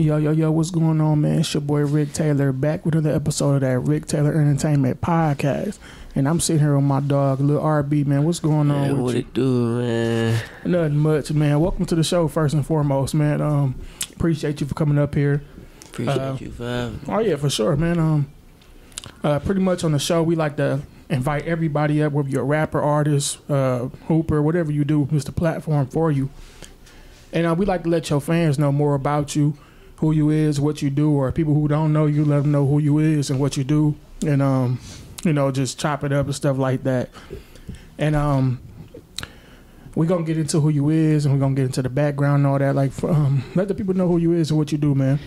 Yo, yo, yo, what's going on, man? It's your boy Rick Taylor back with another episode of that Rick Taylor Entertainment Podcast. And I'm sitting here with my dog, Lil RB, man. What's going on Man, with what you? it do, man? Nothing much, man. Welcome to the show, first and foremost, man. Um, appreciate you for coming up here. Appreciate Uh, you for having me. Oh yeah, for sure, man. Um, uh, pretty much on the show, we like to invite everybody up, whether you're a rapper, artist, uh, hooper, whatever you do, it's the platform for you. And uh, we like to let your fans know more about you, who you is, what you do, or people who don't know you, let them know who you is and what you do, and um, you know, just chop it up and stuff like that. And um, we're gonna get into who you is, and we're gonna get into the background and all that. Like, um, let the people know who you is and what you do, man.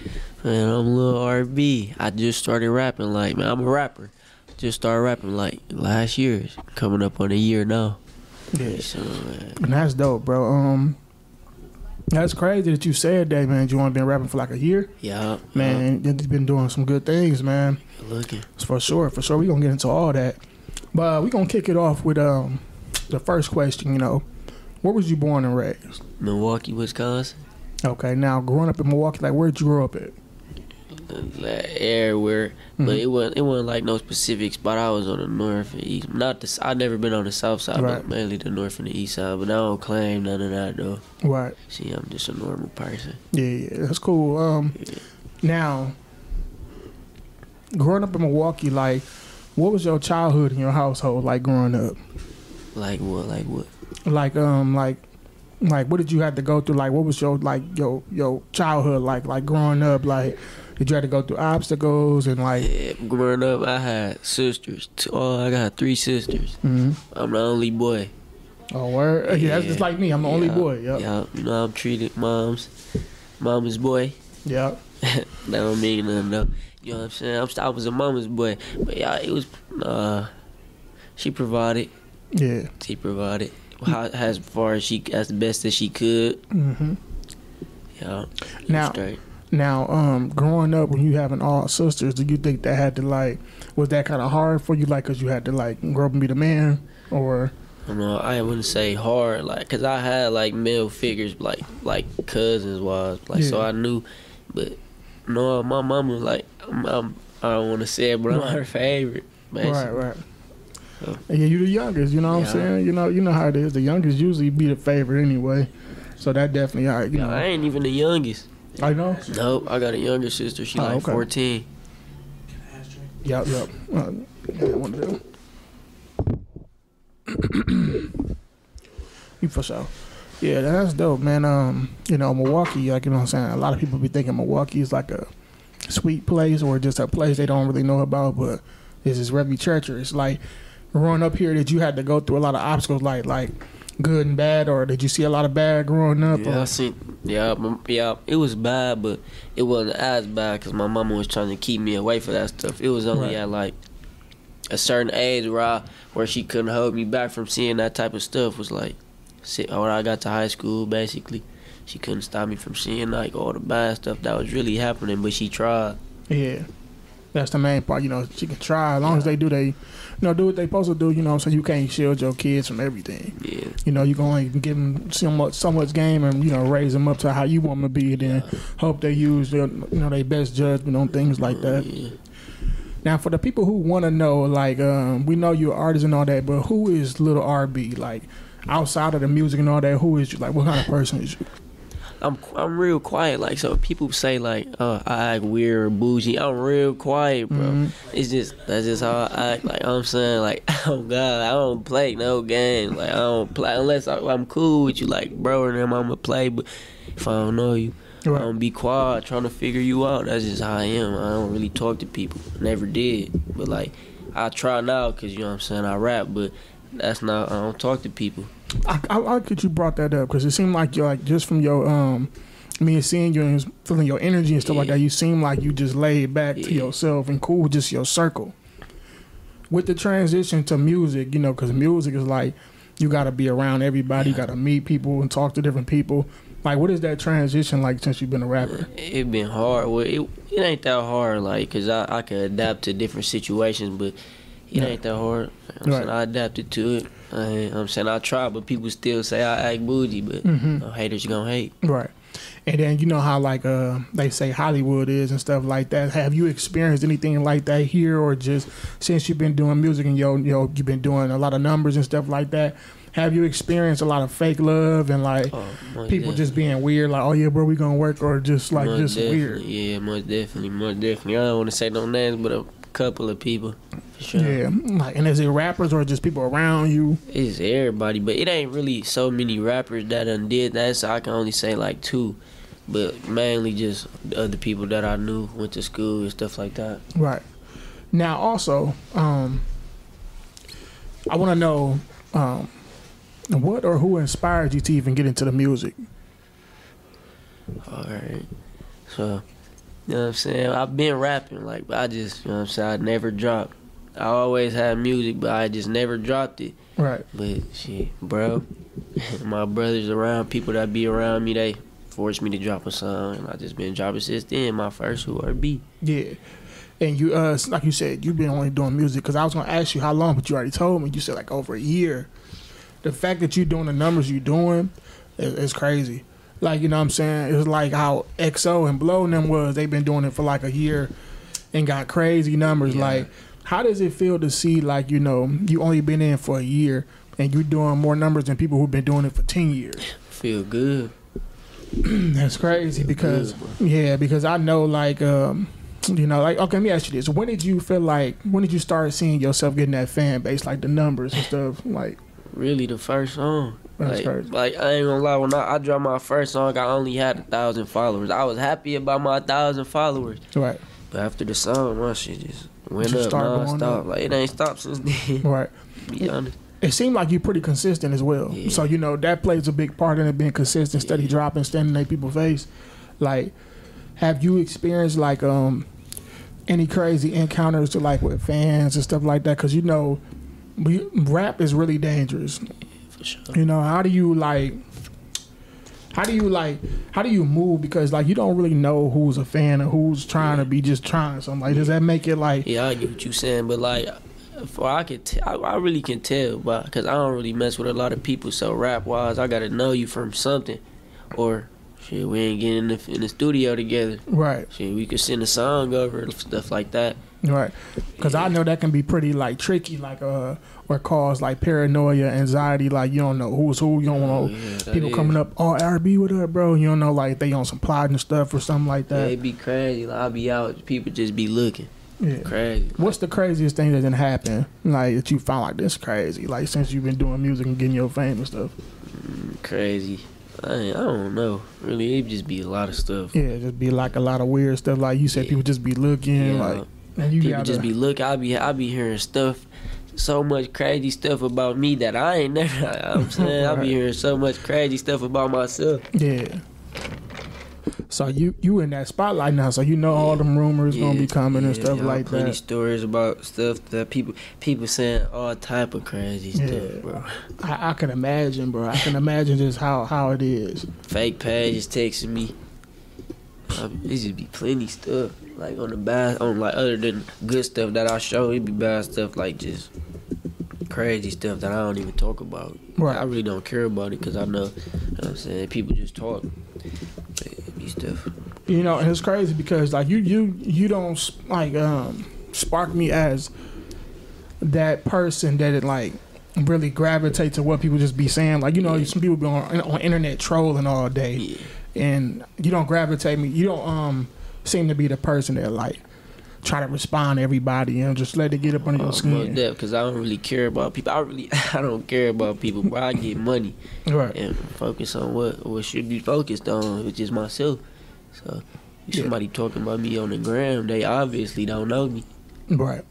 Man, I'm Lil RB. I just started rapping. Like, man, I'm a rapper. Just started rapping like last year. Coming up on a year now. Yeah. So, And that's dope, bro. Um, that's crazy that you said that, man. You only been rapping for like a year, yeah, man. You've been doing some good things, man. looking. For sure, for sure. We gonna get into all that, but uh, we gonna kick it off with um the first question. You know, where was you born and raised? Milwaukee, Wisconsin. Okay, now growing up in Milwaukee, like where'd you grow up at? Everywhere, but Mhm. it wasn't. It wasn't like no specific spot. I was on the north and east. Not the. I never been on the south side, Right. but mainly the north and the east side. But I don't claim none of that though. Right. See, I'm just a normal person. Yeah, yeah, that's cool. Um, now, growing up in Milwaukee, like, what was your childhood in your household like growing up? Like what? Like what? like um like like what did you have to go through like what was your like your your childhood like like growing up like did you have to go through obstacles and like Yeah, growing up, I had sisters. Oh, I got three sisters. mhm. I'm the only boy. oh word yeah, that's Yeah. just like me i'm the only boy yep Yeah, you know I'm treated mom's, mama's boy. yep that don't mean nothing though. You know what I'm saying? I'm, I was a mama's boy, but yeah, it was. Uh, she provided. yeah She provided how, as far as she as best as she could. Mm hmm Yeah. Now- straight. Now um growing up when you having all sisters do you think that had to like was that kind of hard for you like because you had to like grow up and be the man or You know, I wouldn't say hard, like, cause I had like male figures, like like cousins was, like, so I knew, but no, my mama, was like, I'm, I'm, I don't want to say it, but I'm Right. her favorite. right Basically. right So- yeah you're the youngest you know what i'm saying you know you know how it is the youngest usually be the favorite anyway so that definitely all right you Yeah, know I ain't even the youngest. I know. Nope, I got a younger sister. She Oh, like okay. 14. Yep, yep. Uh, yeah, them. you for sure. Yeah, that's dope, man. Um, you know, Milwaukee, like you know what I'm saying, a lot of people be thinking Milwaukee is like a sweet place or just a place they don't really know about, but this is very treacherous. Like growing up here, did you had to go through a lot of obstacles like like good and bad or did you see a lot of bad growing up? Yeah, I or- seen. Yeah, m- yeah. It was bad, but it wasn't as bad because my mama was trying to keep me away from that stuff. It was only Right. at like a certain age where I, where she couldn't hold me back from seeing that type of stuff. Was like, when I got to high school, basically, she couldn't stop me from seeing like all the bad stuff that was really happening. But she tried. Yeah. That's the main part, you know. She can try as long as they do they, you know, do what they supposed to do. You know, so you can't shield your kids from everything. Yeah, You know, you can only give them so much, so much game and you know raise them up to how you want them to be. and Then hope they use their, you know, their best judgment on things like that. Yeah. Now, for the people who want to know, like, um, we know you're artists and all that, but who is Lil RB? Like, outside of the music and all that, who is you? Like, what kind of person is you? I'm I'm real quiet. Like so, people say like, uh, I act weird or bougie. I'm real quiet, bro. Mhm. It's just that's just how I act. Like I'm saying, like oh god, I don't play no game. Like I don't play unless I, I'm cool with you, like bro, and them I'ma play. But if I don't know you, I'm gonna be quiet, trying to figure you out. That's just how I am. I don't really talk to people. Never did. But like I try now, cause you know what I'm saying. I rap, but that's not. I don't talk to people. I, I like that you brought that up because it seemed like you're like just from your um, me and seeing you and feeling your energy and stuff like that. You seem like you just laid back to yourself and cool with just your circle. With the transition to music, you know, because music is like you got to be around everybody, you got to meet people and talk to different people. Like, what is that transition like since you've been a rapper? It been hard. Well, it it ain't that hard, like, cause I I can adapt to different situations, but it Yeah. ain't that hard. You know I'm saying? Right. I adapted to it. I, am saying I try, but people still say I act bougie. But Mhm. uh, haters gonna hate. Right. And then you know how like uh they say Hollywood is and stuff like that. Have you experienced anything like that here or just since you've been doing music and yo, you know you've been doing a lot of numbers and stuff like that? Have you experienced a lot of fake love and like Oh, people definitely. just being weird like oh yeah bro we gonna work or just like Most just weird? Yeah, most definitely, most definitely. I don't want to say no names, but a couple of people for sure. Yeah. Like and is it rappers or just people around you? It's everybody, but it ain't really so many rappers that undid did that. So I can only say like two, but mainly just other people that I knew went to school and stuff like that. Right. Now, also, um, I want to know um, what or who inspired you to even get into the music. All right, so you know what I'm saying. I've been rapping, like I just you know what I'm saying. I never dropped. I always had music, but I just never dropped it. Right. But shit, bro, my brothers around, people that be around me, they forced me to drop a song, and I just been dropping since then. My first who are B. Yeah. And you, uh, like you said, you've been only doing music because I was gonna ask you how long, but you already told me. You said like over a year. The fact that you're doing the numbers you're doing is, is crazy. Like you know what I'm saying? It was like how XO and Blow them was. They've been doing it for like a year and got crazy numbers. Yeah. Like, how does it feel to see like you know you only been in for a year and you're doing more numbers than people who've been doing it for ten years? Feel good. That's crazy because Good, yeah, because I know like um you know like okay, let me ask you this: When did you feel like when did you start seeing yourself getting that fan base, like the numbers and stuff? Like really the first song. That's like, crazy. like I ain't gonna lie, when I, I dropped my first song, I only had a thousand followers. I was happy about my thousand followers, right, but after the song, my shit just went Just up up. Like it ain't stopped since then. right. be honest. It seemed like you're pretty consistent as well. Yeah. So you know that plays a big part in it being consistent, steady dropping, standing in people's face. Like, have you experienced like um any crazy encounters to like with fans and stuff like that? Because you know, we, rap is really dangerous. Sure. You know, how do you like how do you like how do you move because like you don't really know who's a fan or who's trying to be just trying something like does that make it like Yeah, I get what you're saying, but like, for I could, t- I, I really can tell, but because I don't really mess with a lot of people. So rap wise, I gotta know you from something, or shit, we ain't getting in the, in the studio together. right Shit, we could send a song over stuff like that. right because i know that can be pretty like tricky like uh cause like paranoia anxiety like you don't know who's who you don't oh, know Oh, yeah, people is. coming up oh rb what up bro you don't know like they on some plot and stuff or something like that. Yeah, that it be crazy. Like I be out, people just be looking yeah crazy. What's the craziest thing that didn't happen? Like that you found like this crazy? Like since you've been doing music and getting your fame and stuff. Mm, crazy. I, I don't know. Really, it just be a lot of stuff. Yeah, just be like a lot of weird stuff. Like you said, Yeah. people just be looking. Yeah. Like and you people gotta, just be looking. I be I be hearing stuff, so much crazy stuff about me that I ain't never. I'm saying I Right. be hearing so much crazy stuff about myself. yeah. So you you in that spotlight now, so you know all them rumors gonna be coming and stuff y'all like plenty that. stories about stuff that people people saying all type of crazy Yeah. stuff, bro. I, I can imagine, bro. I can imagine just how how it is. Fake pages texting me. Um, it just be plenty stuff like on the bad on like other than good stuff that I show. It be bad stuff like just crazy stuff that I don't even talk about. Right. I really don't care about it because I know, you know what I'm saying people just talk. Be stuff. You know, and it's crazy because like you you you don't like um spark me as that person that it like really gravitate to what people just be saying. Like you know, Yeah. some people be on, on internet trolling all day, Yeah. and you don't gravitate me. You don't um seem to be the person that like try to respond to everybody and just let it get up under your oh, skin. because I don't really care about people. I really I don't care about people, but I get money Right. and focus on what what should be focused on, which is myself. So if Yeah. somebody talking about me on the gram, they obviously don't know me. Right.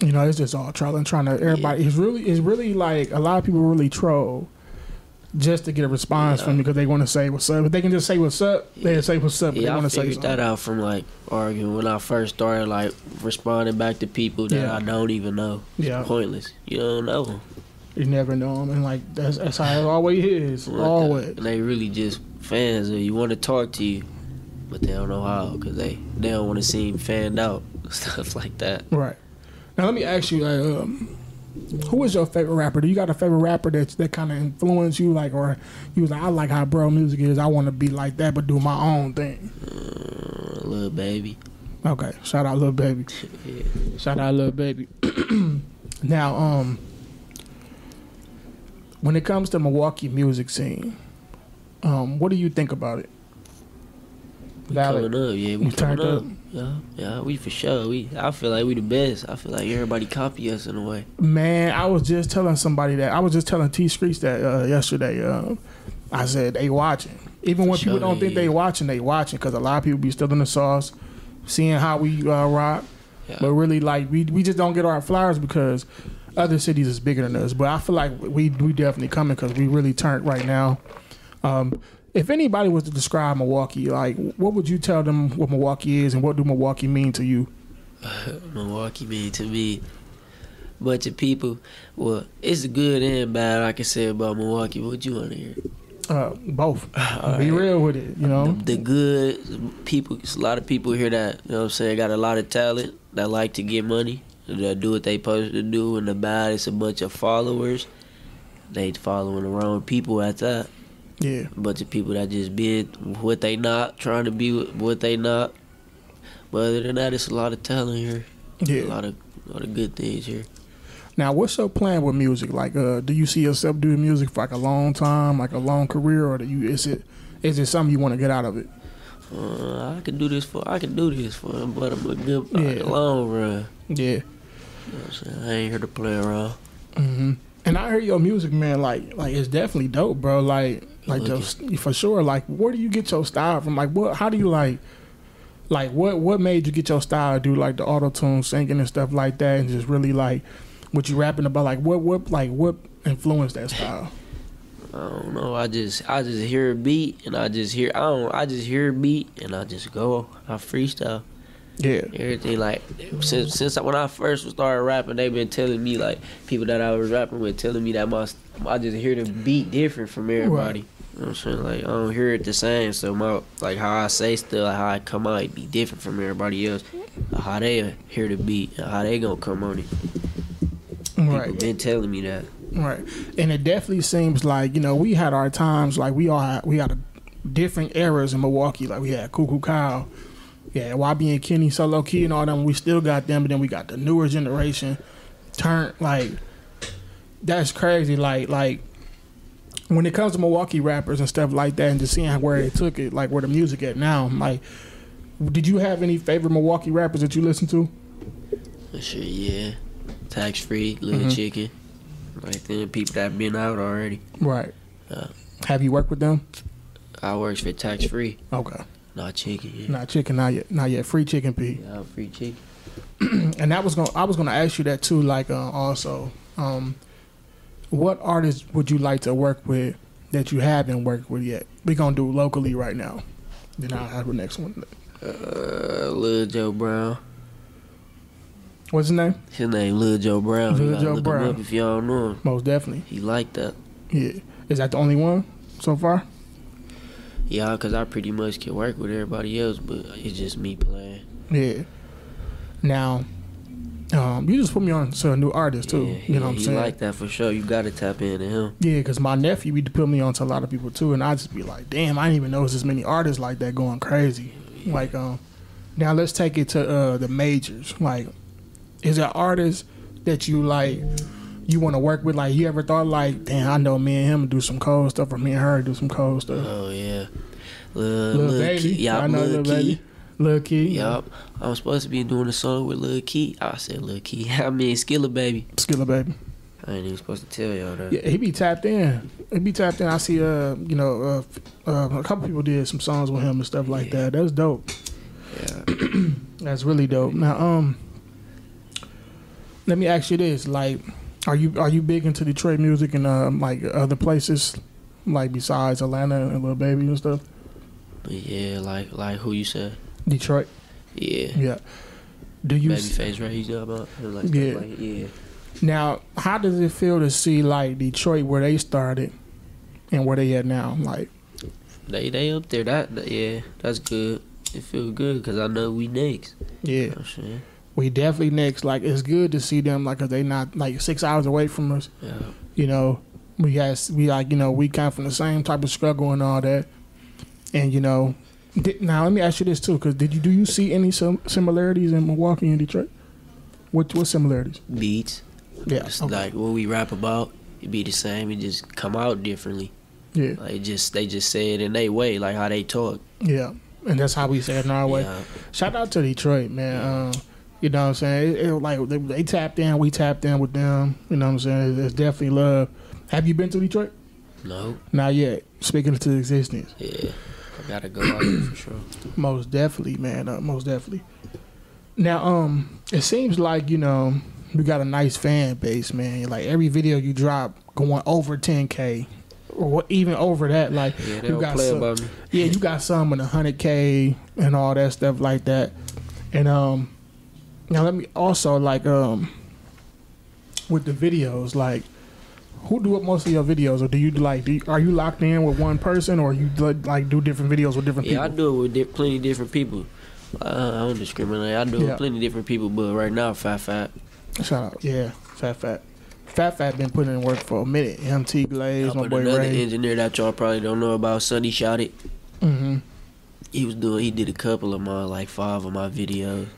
You know, it's just all trolling, trying to everybody. It's really, it's really like a lot of people really troll just to get a response Yeah. from you because they want to say what's up. If they can just say what's up, they Yeah. say what's up. But they I want to say something. that out from like arguing when I first started like responding back to people that Yeah. I don't even know. It's Yeah. pointless. You don't know 'em. You never know them, and like that's that's how it always is. Like, Always. And they really just fans of you want to talk to you, but they don't know how because they they don't want to seem fanned out stuff like that. Right. Now let me ask you, like, um, who is your favorite rapper? Do you got a favorite rapper that that kind of influenced you, like, or you was like, I like how bro music is. I want to be like that, but do my own thing. Uh, Lil Baby. Okay, shout out, Lil Baby. Yeah. Shout out, Lil Baby. now, um, when it comes to Milwaukee music scene, um, what do you think about it? We Valid. up, yeah. We You coming turned up. up. Yeah, yeah. We for sure. We. I feel like we the best. I feel like everybody copy us in a way. Man, I was just telling somebody that I was just telling T Streets that uh, yesterday. Uh, I said they watching, even when For people don't think they watching, they watching because a lot of people be still in the sauce, seeing how we uh, rock. Yeah. But really, like we we just don't get our flowers because other cities is bigger than us. But I feel like we we definitely coming because we really turned right now. Um, if anybody was to describe Milwaukee, like what would you tell them what Milwaukee is and what do Milwaukee mean to you? Milwaukee mean to me. a Bunch of people. Well, it's good and bad. I can say about Milwaukee. What do you want to hear? Uh, both. All Be right. real with it, you know. The, the good people. A lot of people here that you know. what I'm saying got a lot of talent that like to get money. That do what they supposed to do. And the bad, it's a bunch of followers. They following the wrong people at that. Yeah. A bunch of people that just be what they not trying to be what they not. But other than that, it's a lot of talent here. Yeah. A lot of a lot of good things here. Now, what's your plan with music? Like, uh, do you see yourself doing music for like a long time, like a long career, or do you is it is it something you want to get out of it? Uh, I can do this for I can do this for but I'm a good Yeah. long run. Yeah. You know what I'm saying? I ain't here to play around. hmm And I hear your music, man. Like, like it's definitely dope, bro. Like, like for sure. Like, where do you get your style from? Like, what? How do you like? Like, what? What made you get your style? Do like the auto tune singing and stuff like that, and just really like what you rapping about? Like, what? What? Like, what influenced that style? I don't know. I just I just hear a beat and I just hear I don't I just hear a beat and I just go. I freestyle Yeah. everything like since since when I first started rapping, they've been telling me like people that I was rapping with telling me that my I just hear the beat different from everybody. You know what I'm saying? Like I don't hear it the same. So my like how I say stuff, how I come out, it be different from everybody else. How they hear the beat, how they gonna come on it. People Right. been telling me that. Right, and it definitely seems like you know we had our times. Like we all had, we had a different eras in Milwaukee. Like we had Cuckoo Kyle, yeah, YB and Kenny, Solo Key, and all them. We still got them, but then we got the newer generation. Turn like that's crazy. Like like when it comes to Milwaukee rappers and stuff like that, and just seeing where they took it, like where the music at now. Like, did you have any favorite Milwaukee rappers that you listen to? For sure, yeah. Tax free, little Mhm. chicken. Like then people that been out already. Right. Yeah. Have you worked with them? I works for tax free, Okay. Not chicken. Yeah, Not chicken, not yet. Not yet. Free chicken P. yeah free chicken. and that was going to I was gonna ask you that too. Like uh, also, um, what artists would you like to work with that you haven't worked with yet? We're gonna do locally right now. Then I'll have the next one. Uh, Lil Joe Brown. What's his name? His name Lil Joe Brown. Lil Joe Brown. if y'all know him. Most definitely. He like that. Yeah. Is that the only one so far? Yeah, cause I pretty much can work with everybody else, but it's just me playing. Yeah. Now, um, you just put me on to a new artist too. Yeah, you know yeah, what I'm saying? like that for sure. You gotta tap into him. Yeah, because my nephew, he put me on to a lot of people too, and I just be like, damn, I didn't even know there's this many artists like that going crazy. Like, um, now let's take it to uh, the majors. Like, is there artists that you like, you want to work with? Like, you ever thought like, damn, I know me and him do some cold stuff, or me and her do some cold stuff? Oh yeah, Lil, Lil Lil Baby, Key. I know Key. Baby. Lil Key, Yup. I was supposed to be doing a song with Lil Key. I said Lil Key. I mean Skilla Baby. Skilla Baby. I ain't even supposed to tell y'all that. Yeah, he be tapped in. He be tapped in. I see, uh, you know, uh, uh, a couple people did some songs with him and stuff like Yeah. that. That's dope. Yeah. That's really dope. Now, um, let me ask you this: like, are you are you big into Detroit music and um, like other places, like besides Atlanta and Lil Baby and stuff? But yeah, like like who you said? Detroit, Yeah. yeah. Do you Babyface, right? Know about like Yeah. like yeah. now? How does it feel to see like Detroit where they started and where they at now? Like, They they up there. That, that yeah, that's good. It feel good because I know we next. yeah. You know what I'm saying? We definitely next. Like it's good to see them like 'cause they not like six hours away from us. Yeah. You know, we has we like you know we come from the same type of struggle and all that. And you know, did, now let me ask you this too, because did you do you see any sim- similarities in Milwaukee and Detroit? What what similarities? Beats. Yeah, It's okay. like what we rap about, it be the same. It just come out differently. yeah, Like just they just say it in their way, like how they talk. yeah, and that's how we say it in our way. Yeah. Shout out to Detroit, man. Um, you know what I'm saying? It, it, like they, they tapped in, we tapped in with them. You know what I'm saying? It's definitely love. Have you been to Detroit? No. Not yet. Speaking to existence. Yeah. I gotta go out there for sure. Most definitely, man. Uh, most definitely. Now, um, it seems like you know we got a nice fan base, man. Like every video you drop going over 10k, or even over that. Like Yeah, you got some, yeah, you got some in 100k and all that stuff like that. And um, now let me also like um, with the videos, like who do most of your videos, or do you like? Do you, are you locked in with one person, or you like, do different videos with different people? Yeah, I do it with di- plenty different people. Uh, I don't discriminate. I do it with plenty different people, but right now, Fat Fat. Shout out, yeah, Fat Fat. Fat Fat been putting in work for a minute. MT Glaze, my boy another Ray. engineer that y'all probably don't know about, Sonny Shot It. hmm He was doing. He did a couple of my like five of my videos.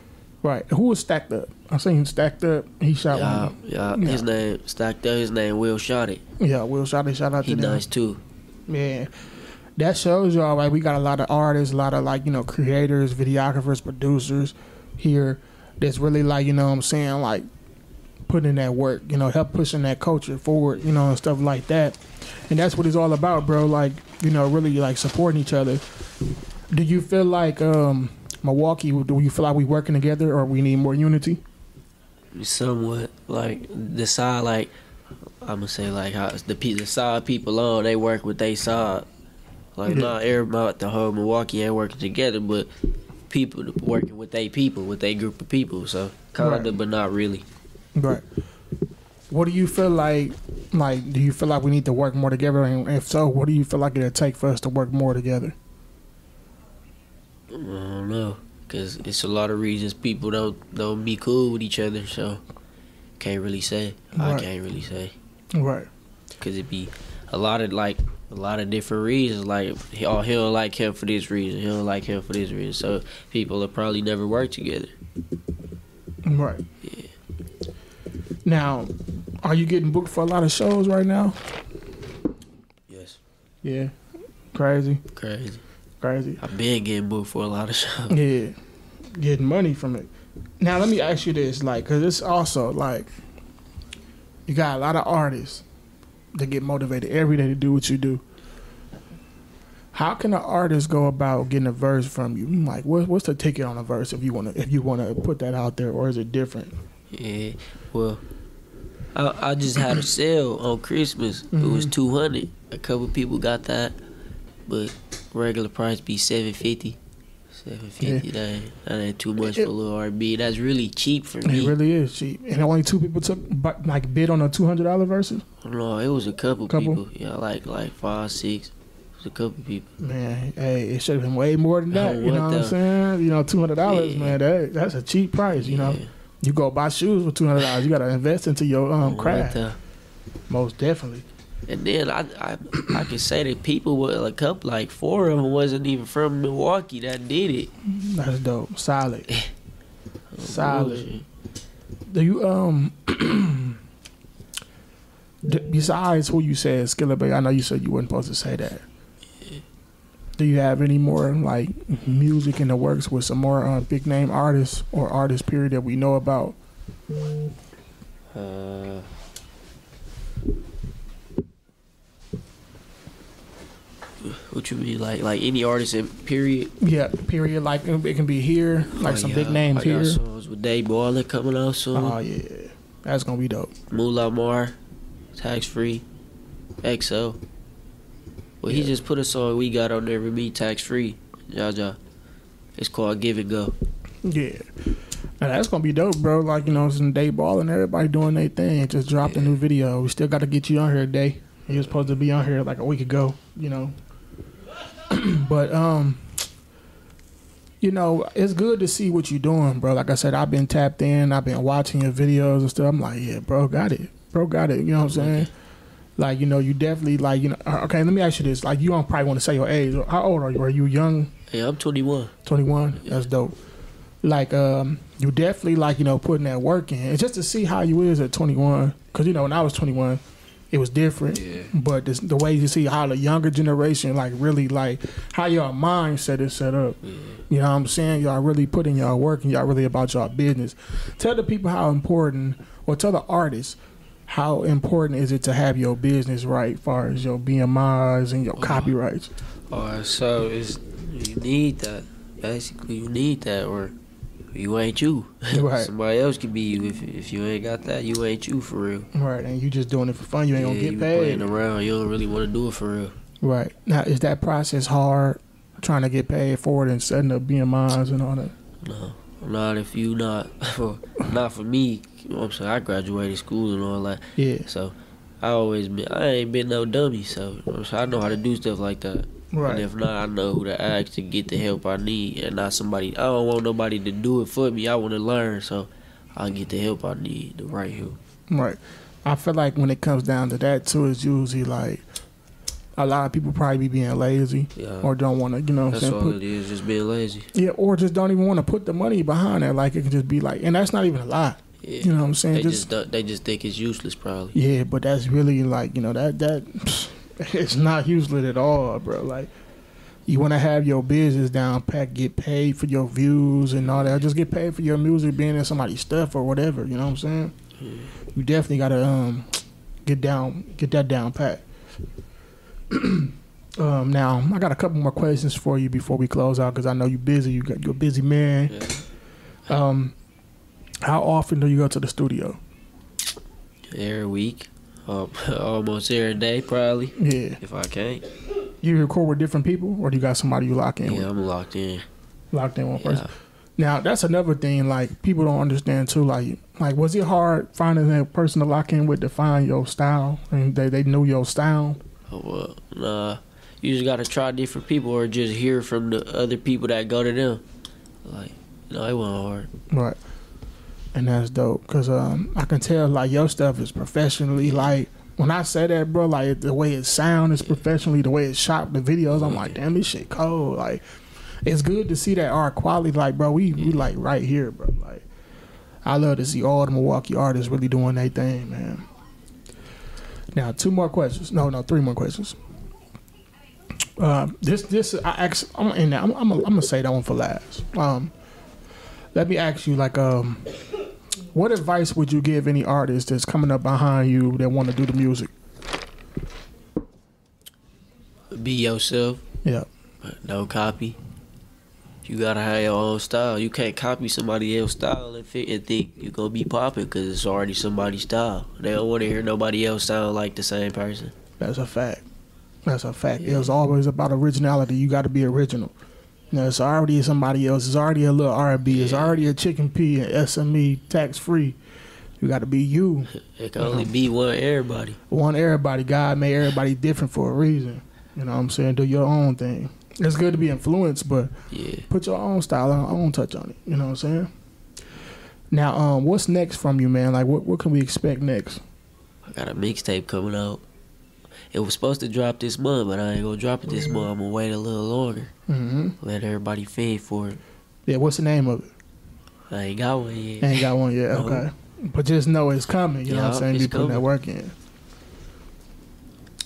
Right. Who was stacked up? I seen him stacked up. He shot Yeah, one. yeah. Yeah. His name stacked up. His name Will Shot It. Yeah, Will shout out, shout out He to them. nice too. Yeah. That shows y'all like we got a lot of artists, a lot of like, you know, creators, videographers, producers here that's really like, you know what I'm saying, like putting in that work, you know, help pushing that culture forward, you know, and stuff like that. And that's what it's all about, bro. Like, you know, really like supporting each other. Do you feel like um Milwaukee, do you feel like we working together or we need more unity? Somewhat like the side, like I'm gonna say, like how the pe- the side people on they work with they side. Like Yeah. not everybody, at the whole Milwaukee ain't working together, but people working with they people, with they group of people. So kinda, Right. but not really. Right. What do you feel like? Like, do you feel like we need to work more together? And if so, what do you feel like it'll take for us to work more together? I don't know, cause it's a lot of reasons people don't don't be cool with each other. So can't really say. I can't really say, Right. cause it be a lot of like a lot of different reasons. Like oh, he don't like him for this reason. He don't like him for this reason. So people will probably never work together. Right. Yeah. Now, are you getting booked for a lot of shows right now? Yes. Yeah. Crazy. Crazy. Crazy. I've been getting booked for a lot of shows. Yeah. Getting money from it. Now, let me ask you this, like, because it's also like you got a lot of artists that get motivated every day to do what you do. How can an artist go about getting a verse from you? Like, what, what's the ticket on a verse if you want to if you want to put that out there, or is it different? Yeah. Well, I I just had a sale on Christmas. It was Mhm. two hundred. A couple people got that, but regular price be seven fifty. Seven fifty. That ain't that ain't too much for a Lil RB. That's really cheap for me. It really is cheap, and only two people took like bid on a two hundred dollar verses. No, it was a couple, Couple? people. Yeah, like like five, six. It a couple people. Man, hey, it should have been way more than that. You know what I'm saying? You know, two hundred dollars, Yeah. man. That that's a cheap price. You know, you go buy shoes for two hundred dollars. You got to invest into your um craft. Most definitely. And then I I I can say that people were a couple like four of them wasn't even from Milwaukee that did it. That's dope. Solid. Solid. Bullshit. Do you um d- besides who you said Skilla Baby? I know you said you weren't supposed to say that. Do you have any more like music in the works with some more uh, big name artists or artists period that we know about? Uh, what you mean, like like any artist in period? Yeah, period. Like it can be here, like Oh, some yeah. big names I got here. songs with Dave Baller coming out soon. Oh yeah, that's gonna be dope. Moolah Mar, tax free, XO. Well, he just put a song we got on there with me, tax free. Jaja. It's called Give It Go. Yeah, now, that's gonna be dope, bro. Like you know, some day ball and everybody doing their thing. Just dropped a new video. We still got to get you on here today. You was supposed to be on here like a week ago, you know. but um, you know, it's good to see what you're doing, bro. Like I said, I've been tapped in. I've been watching your videos and stuff. I'm like, yeah, bro, got it. Bro, got it. You know what I'm saying? Like, you know, you definitely like, you know. uh, Okay, let me ask you this. Like, you don't probably want to say your age. How old are you? Are you young? Yeah, I'm 21. 21. That's dope. Like, um, you definitely like, you know, putting that work in. It's just to see how you is at 21. Cause you know, when I was 21, it was different. Yeah. But this, the way you see how the younger generation, like, really like how your mindset is set up. You know what I'm saying? Y'all really putting y'all work and y'all really about y'all business. Tell the people how important, or tell the artists how important is it to have your business right, as far as your BMIs and your uh-huh. copyrights. Alright, so it's you need that. Basically, you need that, or you ain't you. Right. Somebody else could be you. If if you ain't got that, you ain't you for real. Right, and you just doing it for fun. You ain't yeah, gonna get you paid. playing around. You don't really want to do it for real. Right. Now, is that process hard, trying to get paid for it and setting up BMIs and all that? No, not if you not. not for me. You know what I'm saying? I graduated school and all that. Yeah. So I always been. I ain't been no dummy. So, you know what I'm saying? I know how to do stuff like that. And if not, I know who to ask to get the help I need, and not somebody. I don't want nobody to do it for me. I want to learn, so I'll get the help I need, the right help. Right. I feel like when it comes down to that too, it's usually like a lot of people probably be being lazy Yeah, or don't want to, you know what I'm that's saying? all Put, it is. Just being lazy. yeah, or just don't even want to put the money behind it. Like it can just be like, and that's not even a lot. Yeah. You know what I'm saying? They just, just they just think it's useless, probably. yeah, but that's really like you know that that it's not useless at all, bro. Like you want to have your business down pat, get paid for your views and all that. Just get paid for your music being in somebody's stuff or whatever. You know what I'm saying? You definitely gotta um get down, get that down pat. um, now I got a couple more questions for you before we close out because I know you're busy. You got you're a busy man. Yeah. Um, how often do you go to the studio? Every week, um, almost every day, probably. Yeah, If I can't, you record with different people, or do you got somebody you lock in yeah, with? I'm locked in. Locked in one person. Now that's another thing. Like people don't understand too. Like like was it hard finding that person to lock in with to find your style and they they knew your style? Oh, well, nah. You just gotta try different people, or just hear from the other people that go to them. Like, no, it wasn't hard. Right. And that's dope because um, I can tell like your stuff is professionally like when I say that, bro, like the way it sound is professionally, the way it's shot, the videos, I'm like, damn, this shit cold. Like, it's good to see that art quality. Like, bro, we we like right here, bro. Like, I love to see all the Milwaukee artists really doing their thing, man. Now, two more questions. No, no, three more questions. Um, this this I ask. I'm. I'm, I'm, I'm gonna say that one for last. Um, let me ask you, like, um, what advice would you give any artist that's coming up behind you that want to do the music? Be yourself. Yeah, but No copy. You gotta have your own style. You can't copy somebody else's style and, fi- and think you're gonna be popping because it's already somebody's style. They don't want to hear nobody else sound like the same person. that's a fact. That's a fact. It was always about originality. You got to be original. You know, it's already somebody else. It's already a Lil RB. It's already a chicken P and SME tax free. You got to be you. It can only be one everybody. One everybody. God made everybody different for a reason. You know what I'm saying? Do your own thing. It's good to be influenced, but Yeah. put your own style, on, own touch on it. You know what I'm saying? Now, um, what's next from you, man? Like, what what can we expect next? I got a mixtape coming out. It was supposed to drop this month, but I ain't gonna drop it this month. I'm gonna wait a little longer. hmm Let everybody feed for it. Yeah, what's the name of it? I ain't got one yet. Ain't got one yet. No. Okay, but just know it's coming. You know what I'm saying? Be putting that work in.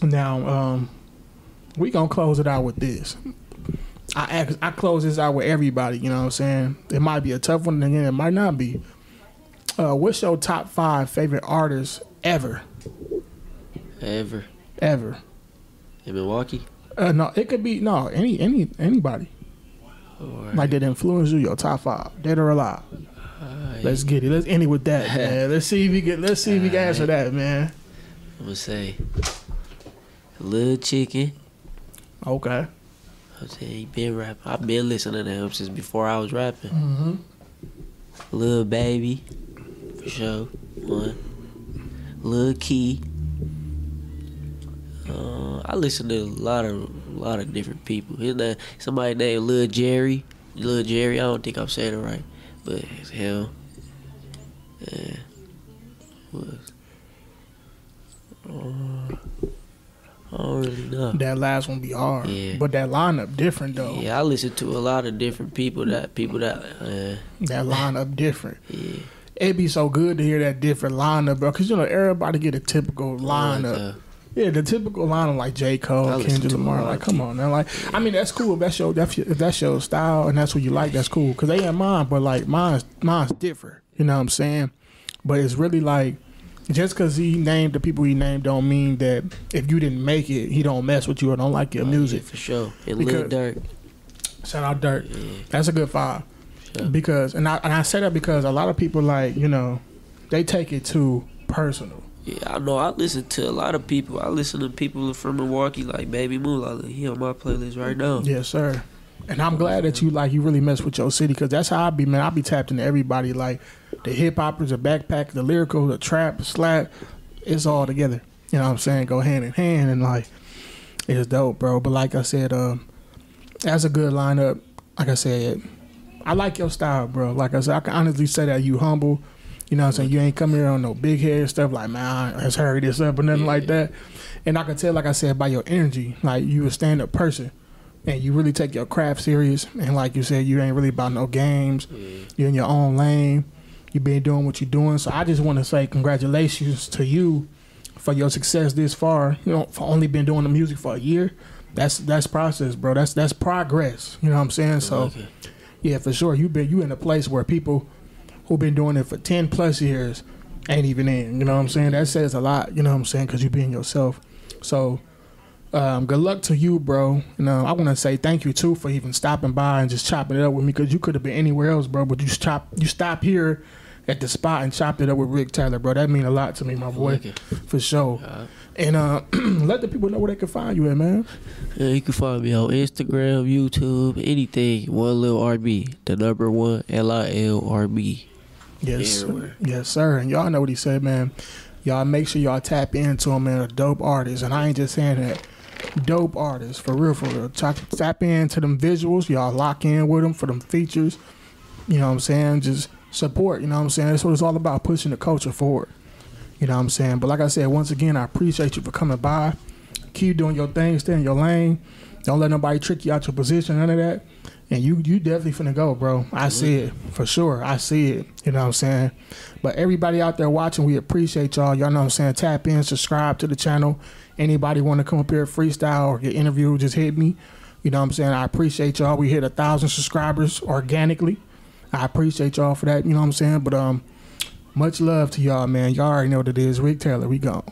Now, um, we gonna close it out with this. I ask, I close this out with everybody. You know what I'm saying? It might be a tough one, and again, it might not be. Uh, what's your top five favorite artists ever? Ever Ever? in Milwaukee? Uh, no, it could be no any any anybody Or like that influence you. Your top five, dead or alive. Alright, Let's get it. Let's end it with that, man. Let's see if we get. Let's see if we can answer that, man. I'm gonna say Little Chicken. Okay. I'm saying been rapping. I've been listening to him since before I was rapping. Mm-hmm. Lil Baby, for sure. One. Lil Key. I listen to a lot of a lot of different people. His name, somebody named Lil Jerry. Lil Jerry. I don't think I'm saying it right, but it's him. Yeah. Else? Uh, I don't really know. That last one be hard. Yeah. But that lineup different though. Yeah, I listen to a lot of different people that people that uh, That lineup different. yeah. It'd be so good to hear that different lineup, bro. Cause you know everybody get a typical lineup. Like, uh, Yeah, the typical line of like J. Cole, Kendrick Lamar. Like, come on man. Like, I mean, that's cool. If that's your that's your, if that's your style and that's what you like, that's cool. Cause they ain't mine, but like mine's mine's different. You know what I'm saying? But it's really like just cause he named the people he named don't mean that if you didn't make it, he don't mess with you or don't like your oh, music. yeah, for sure. And Because- Lil Durk. Shout out Durk. Yeah, That's a good five. Sure. Because and I and I say that because a lot of people like, you know, they take it too personal. Yeah. I know. I listen to a lot of people. I listen to people from Milwaukee, like Baby Moolah. He on my playlist right now. Yes, sir. And I'm glad that you like you really mess with your city because that's how I be, man. I be tapped into everybody, like the hip hoppers, the backpack, the lyrical, the trap, the slap. It's all together. You know what I'm saying? Go hand in hand, and like it's dope, bro. But like I said, um, that's a good lineup. Like I said, I like your style, bro. Like I said, I can honestly say that you humble. You know what I'm saying? You ain't come here on no big head stuff like, man, let's hurry this up or nothing like that. And I can tell, like I said, by your energy, like you a stand up person and you really take your craft serious. And like you said, you ain't really about no games. Yeah. You're in your own lane. You've been doing what you're doing. So I just want to say congratulations to you for your success this far. You know, for only been doing the music for a year. That's that's process, bro. That's that's progress. You know what I'm saying? So yeah, for sure. You've been you in a place where people who've been doing it for ten plus years ain't even in. You know what I'm saying? That says a lot. You know what I'm saying? Because you being yourself. So um, good luck to you, bro. You know, I want to say thank you too for even stopping by and just chopping it up with me because you could have been anywhere else, bro. But you stop you stop here at the spot and chopped it up with Rick Tyler, bro. That mean a lot to me, my boy, for sure. And uh, let the people know where they can find you at, man. Yeah, you can find me on Instagram, YouTube, anything. One Lil RB, the number one L I L R B. Yes, Everywhere. yes, sir. And y'all know what he said, man. Y'all make sure y'all tap into him, man. A dope artist, and I ain't just saying that. Dope artist, for real, for real. Tap, tap into them visuals. Y'all lock in with them for them features. You know what I'm saying? Just support. You know what I'm saying? That's what it's all about, pushing the culture forward. You know what I'm saying? But like I said, once again, I appreciate you for coming by. Keep doing your thing, stay in your lane. Don't let nobody trick you out your position, none of that. And you you definitely finna go, bro. I see it for sure. I see it. You know what I'm saying? But everybody out there watching, we appreciate y'all. Y'all know what I'm saying? Tap in, subscribe to the channel. Anybody want to come up here freestyle or get interviewed, just hit me. You know what I'm saying? I appreciate y'all. We hit a thousand subscribers organically. I appreciate y'all for that. You know what I'm saying? But um, much love to y'all, man. Y'all already know what it is. Rick Taylor, we gone.